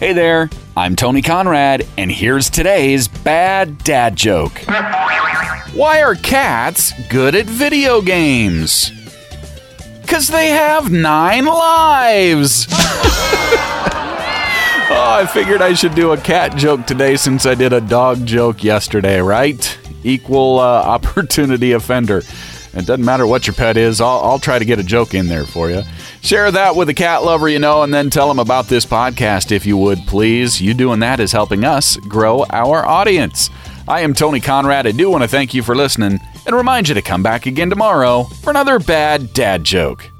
Hey there, I'm Tony Conrad, and here's today's bad dad joke. Why are cats good at video games? Because they have nine lives. I figured I should do a cat joke today since I did a dog joke yesterday, right? Equal uh, opportunity offender. It doesn't matter what your pet is, I'll, I'll try to get a joke in there for you. Share that with a cat lover you know, and then tell them about this podcast if you would, please. You doing that is helping us grow our audience. I am Tony Conrad. I do want to thank you for listening and remind you to come back again tomorrow for another bad dad joke.